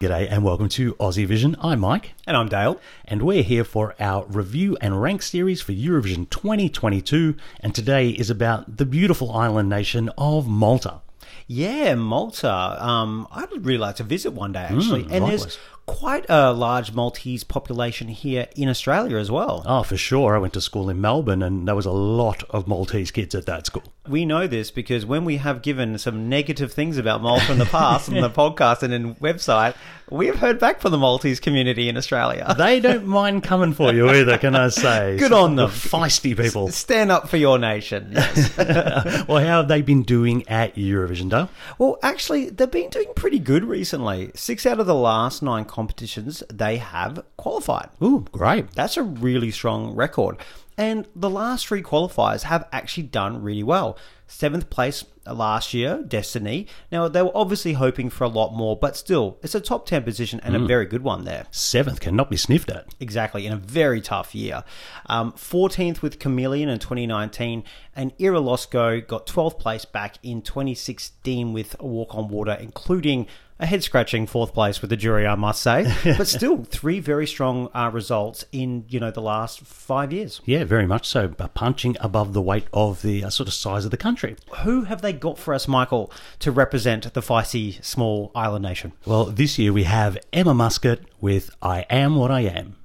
G'day and welcome to Aussie Vision. I'm Mike. And I'm Dale. And we're here for our review and rank series for Eurovision 2022. And today is about the beautiful island nation of Malta. Yeah, Malta. Um, I'd really like to visit one day, actually. Mm, and likewise. there's quite a large Maltese population here in Australia as well. Oh, for sure. I went to school in Melbourne and there was a lot of Maltese kids at that school. We know this because when we have given some negative things about Malta in the past on the podcast and in website, we have heard back from the Maltese community in Australia. They don't mind coming for you either, can I say? Good on them. Feisty people. Stand up for your nation. Yes. well, how have they been doing at Eurovision, Dale? Well, actually, they've been doing pretty good recently. Six out of the last nine competitions they have qualified. Ooh, great. That's a really strong record. And the last three qualifiers have actually done really well. Seventh place last year, Destiny. Now, they were obviously hoping for a lot more, but still, it's a top 10 position and a very good one there. Seventh cannot be sniffed at. Exactly, in a very tough year. Um, 14th with Chameleon in 2019, and Ira Losco got 12th place back in 2016 with Walk on Water, including a head scratching fourth place with the jury, I must say. but still, three very strong uh, results in you know the last five years. Yeah, very much so. But punching above the weight of the uh, sort of size of the country. Who have they got for us, Michael, to represent the feisty small island nation? Well, this year we have Emma Muscat with I Am What I Am.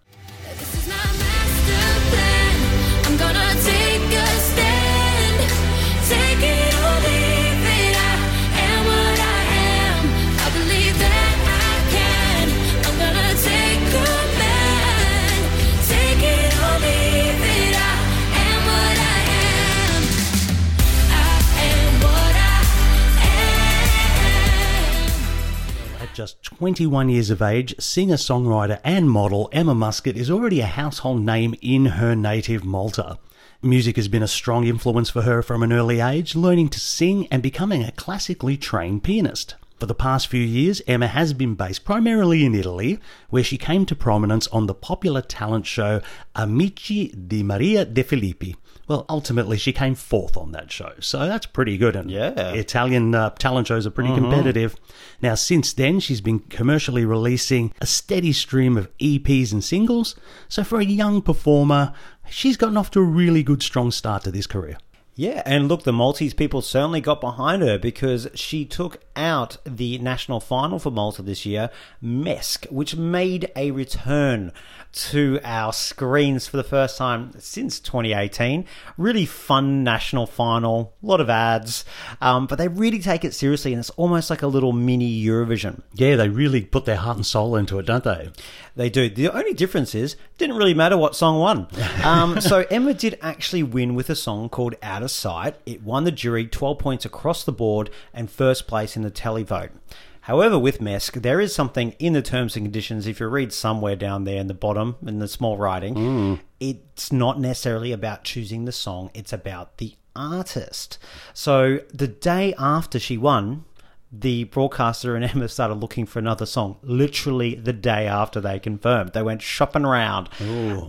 21 years of age, singer, songwriter, and model Emma Muscat is already a household name in her native Malta. Music has been a strong influence for her from an early age, learning to sing and becoming a classically trained pianist. For the past few years, Emma has been based primarily in Italy, where she came to prominence on the popular talent show Amici di Maria De Filippi. Well, ultimately, she came fourth on that show, so that's pretty good. And Yeah. Italian uh, talent shows are pretty competitive. Now, since then, she's been commercially releasing a steady stream of EPs and singles. So, for a young performer, she's gotten off to a really good, strong start to this career. Yeah, and look, the Maltese people certainly got behind her because she took out the national final for Malta this year, MESC, which made a return to our screens for the first time since 2018. Really fun national final, a lot of ads, um, but they really take it seriously, and it's almost like a little mini Eurovision. Yeah, they really put their heart and soul into it, don't they? They do. The only difference is, didn't really matter what song won. Um, so Emma did actually win with a song called Out of Sight. It won the jury 12 points across the board and first place in the televote. However, with MESC, there is something in the terms and conditions. If you read somewhere down there in the bottom, in the small writing, hmm. it's not necessarily about choosing the song, it's about the artist. So the day after she won, the broadcaster and Emma started looking for another song literally the day after they confirmed. They went shopping around.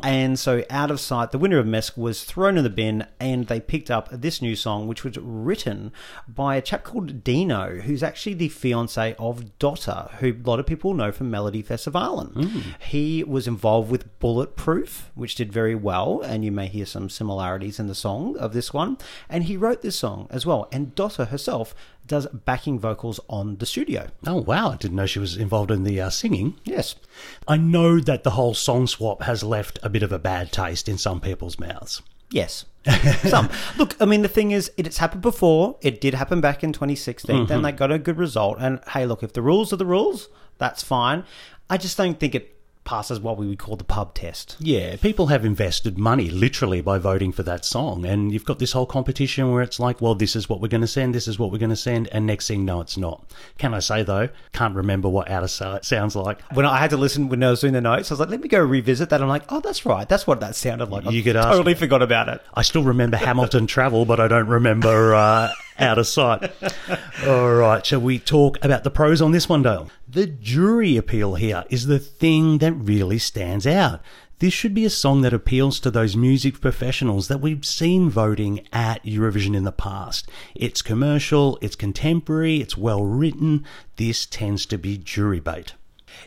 And so, out of sight, the winner of MESC was thrown in the bin and they picked up this new song, which was written by a chap called Dino, who's actually the fiance of Dotter, who a lot of people know from Melodifestivalen. Hmm. He was involved with Bulletproof, which did very well, and you may hear some similarities in the song of this one. And he wrote this song as well. And Dotter herself does backing vocals on the studio. Oh, wow. I didn't know she was involved in the uh, singing. Yes. I know that the whole song swap has left a bit of a bad taste in some people's mouths. Yes. Some. Look, I mean, the thing is, it's happened before. It did happen back in 2016. Then they got a good result. And hey, look, if the rules are the rules, that's fine. I just don't think it passes what we would call the pub test. Yeah, people have invested money literally by voting for that song. And you've got this whole competition where it's like, well, this is what we're going to send, this is what we're going to send, and next thing, no, it's not. Can I say, though, can't remember what Out of Sight sounds like. When I had to listen when I was doing the notes, I was like, let me go revisit that. I'm like, oh, that's right. That's what that sounded like. You I could ask- totally forgot about it. I still remember Hamilton Travel, but I don't remember uh, Out of Sight. All right, shall we talk about the pros on this one, Dale? The jury appeal here is the thing that really stands out. This should be a song that appeals to those music professionals that we've seen voting at Eurovision in the past. It's commercial, it's contemporary, it's well written. This tends to be jury bait.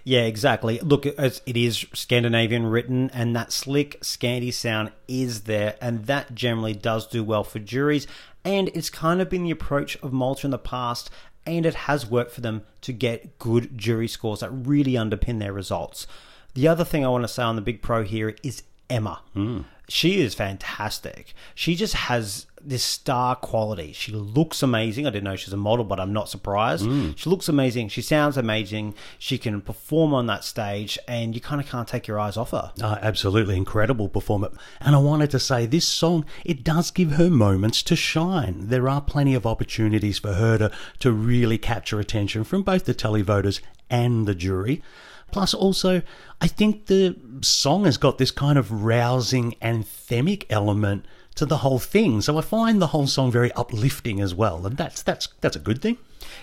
Yeah, exactly. Look, it's, Scandinavian written, and that slick Scandi sound is there, and that generally does do well for juries. And it's kind of been the approach of Malta in the past, and it has worked for them to get good jury scores that really underpin their results. The other thing I want to say on the big pro here is Emma. Hmm. She is fantastic. She just has this star quality. She looks amazing. I didn't know she's a model, but I'm not surprised. She looks amazing. She sounds amazing. She can perform on that stage, and you kind of can't take your eyes off her. Uh, absolutely incredible performer. And I wanted to say this song, it does give her moments to shine. There are plenty of opportunities for her to, to really capture attention from both the televoters and the jury. Plus, also, I think the song has got this kind of rousing anthemic element to the whole thing. So I find the whole song very uplifting as well, and that's that's that's a good thing.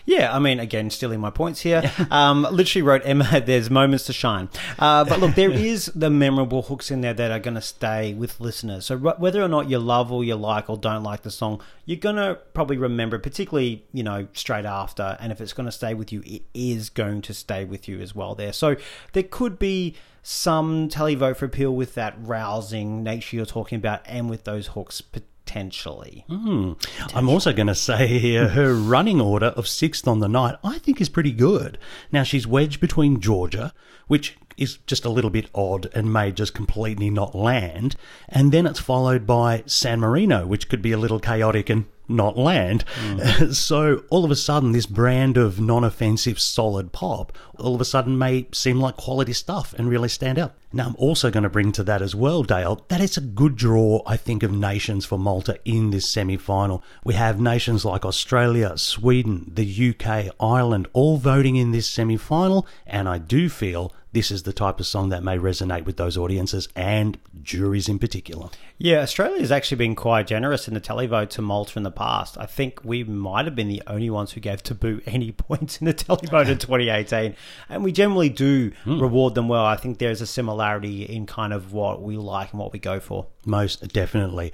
Yeah, I mean, again, stealing my points here. Um, literally wrote Emma, there's moments to shine. Uh, but look, there is the memorable hooks in there that are going to stay with listeners. So wh- whether or not you love or you like or don't like the song, you're going to probably remember it, particularly, you know, straight after. And if it's going to stay with you, it is going to stay with you as well there. So there could be some televote for appeal with that rousing nature you're talking about and with those hooks potentially. Hmm. I'm also going to say here her running order of sixth on the night, I think, is pretty good. Now, she's wedged between Georgia, which is just a little bit odd and may just completely not land, and then it's followed by San Marino, which could be a little chaotic and not land. Hmm. so, all of a sudden, this brand of non offensive solid pop all of a sudden may seem like quality stuff and really stand out. Now, I'm also going to bring to that as well, Dale, that it's a good draw, I think, of nations for Malta in this semi final. We have nations like Australia, Sweden, the UK, Ireland all voting in this semi final, and I do feel this is the type of song that may resonate with those audiences and juries in particular. Yeah, Australia has actually been quite generous in the televote to Malta in the past. I think we might have been the only ones who gave Taboo any points in the televote in 2018. And we generally do hmm. reward them well. I think there's a similarity in kind of what we like and what we go for. Most definitely.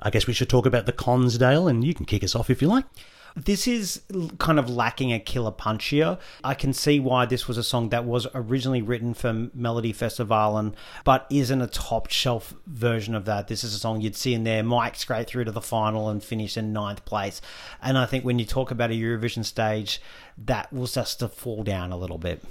I guess we should talk about the cons, Dale, and you can kick us off if you like. This is kind of lacking a killer punch here. I can see why this was a song that was originally written for Melodifestivalen, but isn't a top shelf version of that. This is a song you'd see in there, Mike scrape through to the final and finish in ninth place. And I think when you talk about a Eurovision stage, that was just to fall down a little bit.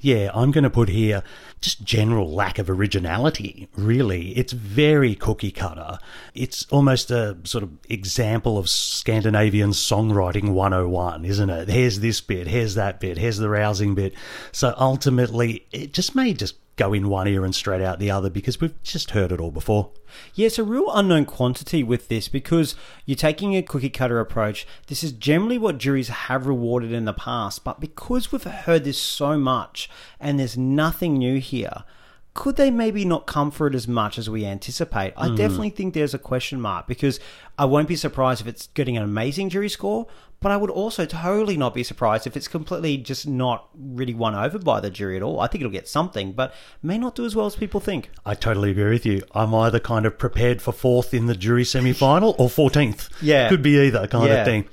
Yeah, I'm going to put here just general lack of originality, really. It's very cookie cutter. It's almost a sort of example of Scandinavian songwriting 101, isn't it? Here's this bit, here's that bit, here's the rousing bit. So ultimately, it just may just go in one ear and straight out the other because we've just heard it all before. Yeah, it's a real unknown quantity with this because you're taking a cookie cutter approach. This is generally what juries have rewarded in the past, but because we've heard this so much and there's nothing new here, could they maybe not come for it as much as we anticipate? I hmm. definitely think there's a question mark because I won't be surprised if it's getting an amazing jury score, but I would also totally not be surprised if it's completely just not really won over by the jury at all. I think it'll get something, but may not do as well as people think. I totally agree with you. I'm either kind of prepared for fourth in the jury semi final or 14th. Yeah. Could be either kind Yeah. of thing.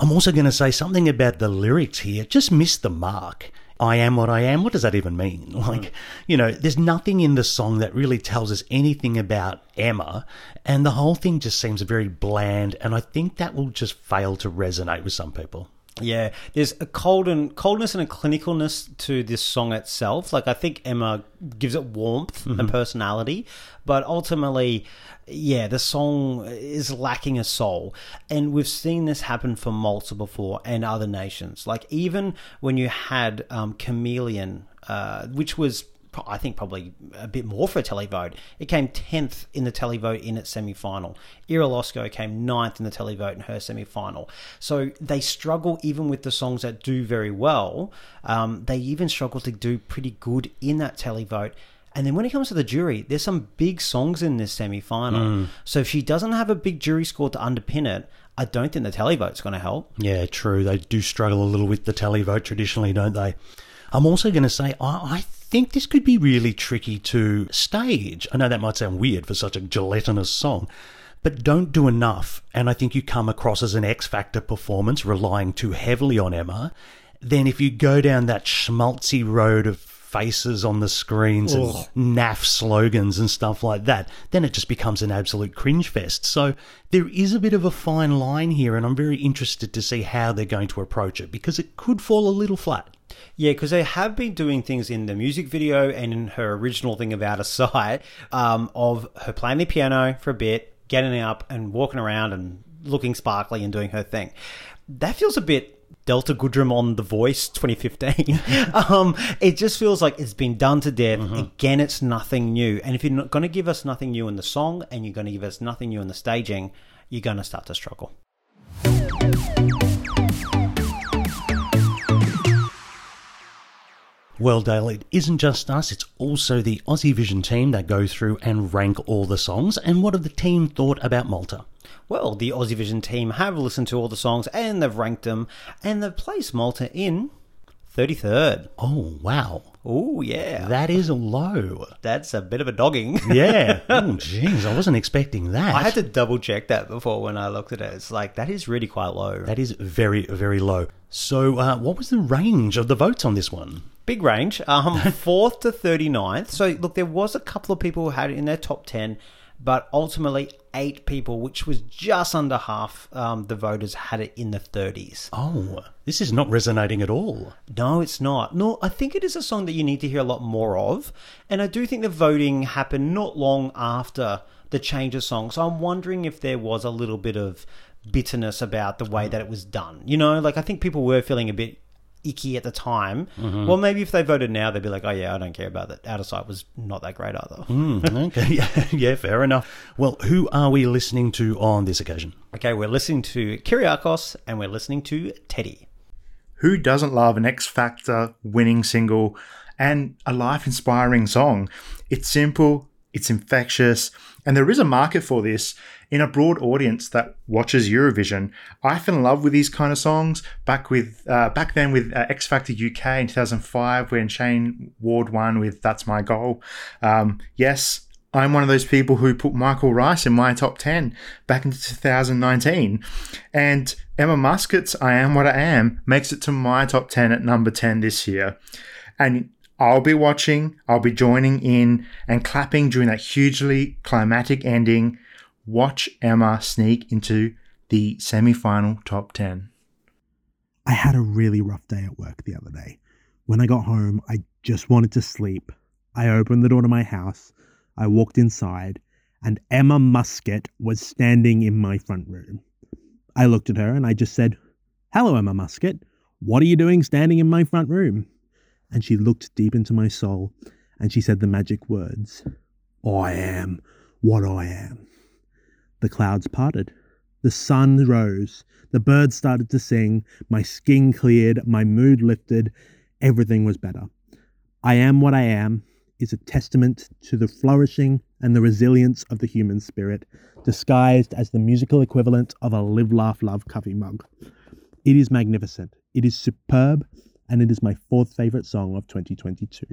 I'm also going to say something about the lyrics here. Just missed the mark. I am what I am. What does that even mean? Like, mm. you know, there's nothing in the song that really tells us anything about Emma, and the whole thing just seems very bland, and I think that will just fail to resonate with some people. Yeah, there's a cold and coldness and a clinicalness to this song itself. Like I think Emma gives it warmth and personality, but ultimately, yeah, the song is lacking a soul. And we've seen this happen for Malta before and other nations. Like even when you had um, Chameleon, uh, which was I think probably a bit more for a televote. It came 10th in the televote in its semi final. Ira Losco came 9th in the televote in her semi final. So they struggle even with the songs that do very well. Um, they even struggle to do pretty good in that televote. And then when it comes to the jury, there's some big songs in this semi final. So if she doesn't have a big jury score to underpin it, I don't think the televote's going to help. Yeah, true. They do struggle a little with the televote traditionally, don't they? I'm also going to say I, I think this could be really tricky to stage. I know that might sound weird for such a gelatinous song, but don't do enough. And I think you come across as an X Factor performance relying too heavily on Emma. Then if you go down that schmaltzy road of faces on the screens and naff slogans and stuff like that, then it just becomes an absolute cringe fest. So there is a bit of a fine line here, and I'm very interested to see how they're going to approach it because it could fall a little flat. Yeah, because they have been doing things in the music video and in her original thing of Out of Sight um, of her playing the piano for a bit, getting up and walking around and looking sparkly and doing her thing. That feels a bit Delta Goodrem on The Voice 2015. um, it just feels like it's been done to death. Again, it's nothing new. And if you're not going to give us nothing new in the song and you're going to give us nothing new in the staging, you're going to start to struggle. Well, Dale, it isn't just us, it's also the Aussie Vision team that go through and rank all the songs. And what have the team thought about Malta? Well, the Aussie Vision team have listened to all the songs and they've ranked them and they've placed Malta in 33rd. Oh, wow. Oh, yeah. That is low. That's a bit of a dogging. Yeah. oh, jeez, I wasn't expecting that. I had to double check that before when I looked at it. It's like, that is really quite low. That is very, very low. So, uh, what was the range of the votes on this one? Big range. Um, 4th to 39th. So, look, there was a couple of people who had it in their top 10, but ultimately, eight people, which was just under half um, the voters, had it in the 30s. Oh, this is not resonating at all. No, it's not. No, I think it is a song that you need to hear a lot more of. And I do think the voting happened not long after the change of song. So I'm wondering if there was a little bit of bitterness about the way that it was done. You know, like I think people were feeling a bit icky at the time. Well, maybe if they voted now, they'd be like, oh, yeah, I don't care about that. Out of sight was not that great either. Hmm, okay, yeah, yeah, fair enough. Well, who are we listening to on this occasion? Okay, we're listening to Kyriakos and we're listening to Teddy. Who doesn't love an X Factor winning single and a life inspiring song? It's simple, it's infectious, and there is a market for this in a broad audience that watches Eurovision. I fell in love with these kind of songs back with uh, back then with uh, X Factor UK in 2005 when Shayne Ward won with "That's My Goal." Um, yes. I'm one of those people who put Michael Rice in my top 10 back in 2019. And Emma Muscat's I Am What I Am makes it to my top 10 at number 10 this year. And I'll be watching, I'll be joining in and clapping during that hugely climatic ending. Watch Emma sneak into the semi final top 10. I had a really rough day at work the other day. When I got home, I just wanted to sleep. I opened the door to my house, I walked inside, and Emma Muscat was standing in my front room. I looked at her and I just said, Hello, Emma Muscat. What are you doing standing in my front room? And she looked deep into my soul and she said the magic words I am what I am. The clouds parted. The sun rose. The birds started to sing. My skin cleared. My mood lifted. Everything was better. I am what I am is a testament to the flourishing and the resilience of the human spirit, disguised as the musical equivalent of a live, laugh, love coffee mug. It is magnificent. It is superb. And it is my fourth favourite song of 2022.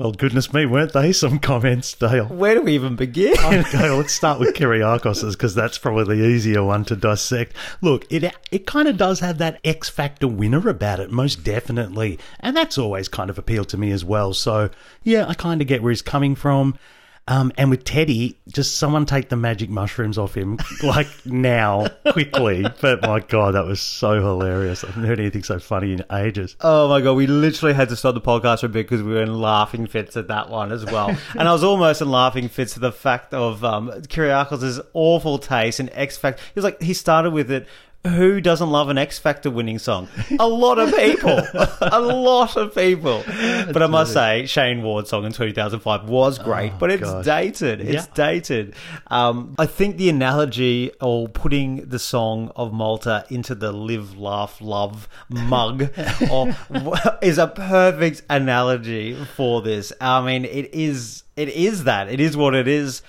Well, goodness me, weren't they some comments, Dale? Where do we even begin? Oh, okay, let's start with Kyriakos's because that's probably the easier one to dissect. Look, it it kind of does have that X Factor winner about it, most definitely, and that's always kind of appealed to me as well. So yeah, I kind of get where he's coming from. Um, and with Teddy, just someone take the magic mushrooms off him, like now, quickly. But my God, that was so hilarious. I haven't heard anything so funny in ages. Oh my god, we literally had to stop the podcast for a bit because we were in laughing fits at that one as well. and I was almost in laughing fits at the fact of um, Kyriakos' awful taste in X Factor. He was like, he started with it. Who doesn't love an X Factor winning song? A lot of people. a lot of people. But I must say, Shayne Ward's song in 2005 was great, but it's dated. It's Yeah. dated. Um, I think the analogy or putting the song of Malta into the live, laugh, love mug or, is a perfect analogy for this. I mean, it is it is that. It is what it is.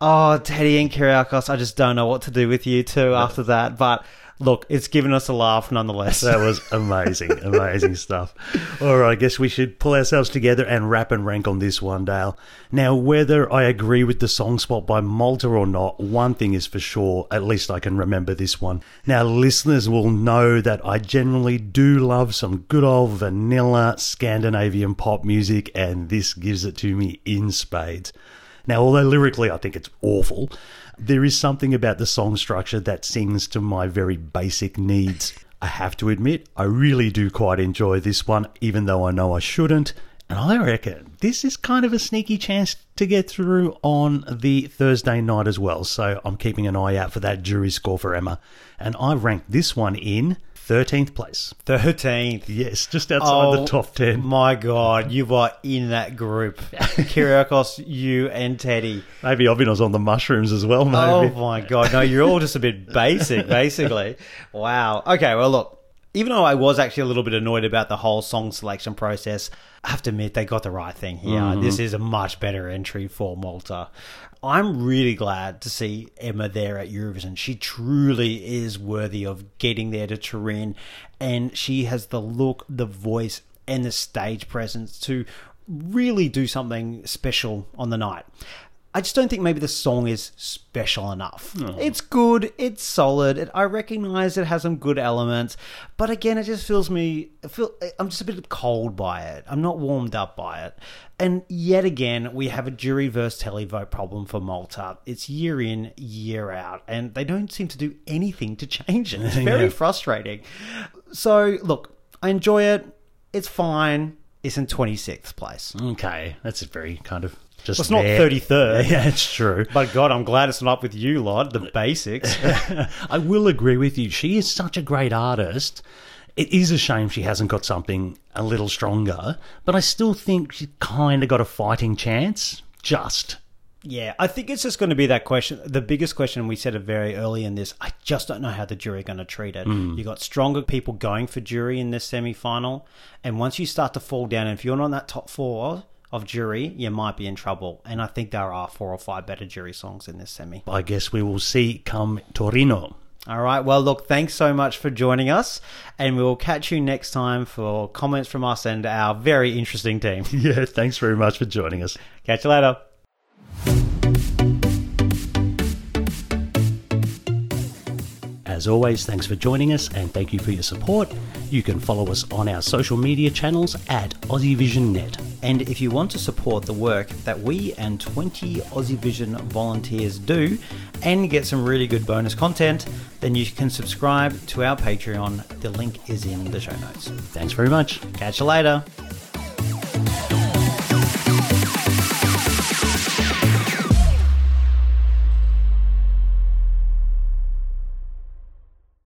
Oh, Teddy and Kyriakos, I just don't know what to do with you two after that. But Look, it's given us a laugh nonetheless. That was amazing, amazing stuff. All right, I guess we should pull ourselves together and wrap and rank on this one, Dale. Now, whether I agree with the song spot by Malta or not, one thing is for sure, at least I can remember this one. Now, listeners will know that I generally do love some good old vanilla Scandinavian pop music, and this gives it to me in spades. Now, although lyrically I think it's awful, there is something about the song structure that sings to my very basic needs. I have to admit, I really do quite enjoy this one, even though I know I shouldn't. And I reckon this is kind of a sneaky chance to get through on the Thursday night as well. So I'm keeping an eye out for that jury score for Emma. And I ranked this one in 13th place. 13th. Yes, just outside the oh top 10. My God, you are in that group. Kyriakos, you and Teddy. Maybe I've on the mushrooms as well, oh maybe. Oh my God. No, you're all just a bit basic, basically. Wow. Okay, well, look. Even though I was actually a little bit annoyed about the whole song selection process, I have to admit they got the right thing here. Mm-hmm. This is a much better entry for Malta. I'm really glad to see Emma there at Eurovision. She truly is worthy of getting there to Turin, and she has the look, the voice, and the stage presence to really do something special on the night. I just don't think maybe the song is special enough. It's good, it's solid. It, I recognize it has some good elements, but again, it just feels me. I feel I'm just a bit cold by it. I'm not warmed up by it. And yet again, we have a jury versus televote problem for Malta. It's year in, year out, and they don't seem to do anything to change it. It's very Yeah. frustrating. So, look, I enjoy it. It's fine. It's in 26th place. Okay, that's a very kind of just. It's not there. 33rd. Yeah, it's true. But God, I'm glad it's not up with you lot, the basics. I will agree with you. She is such a great artist. It is a shame she hasn't got something a little stronger, but I still think she kind of got a fighting chance. Just. yeah, I think it's just going to be that question. The biggest question we said it very early in this. I just don't know how the jury are going to treat it. Mm. You got stronger people going for jury in this semi final, and once you start to fall down, and if you're not in that top four of jury, you might be in trouble. And I think there are four or five better jury songs in this semi. I guess we will see come Torino. All right. Well, look, thanks so much for joining us, and we will catch you next time for comments from us and our very interesting team. Yeah, thanks very much for joining us. Catch you later. As always, thanks for joining us and thank you for your support. You can follow us on our social media channels at AussieVisionNet. And if you want to support the work that we and 20 Aussie Vision volunteers do and get some really good bonus content, then you can subscribe to our Patreon. The link is in the show notes. Thanks very much. Catch you later.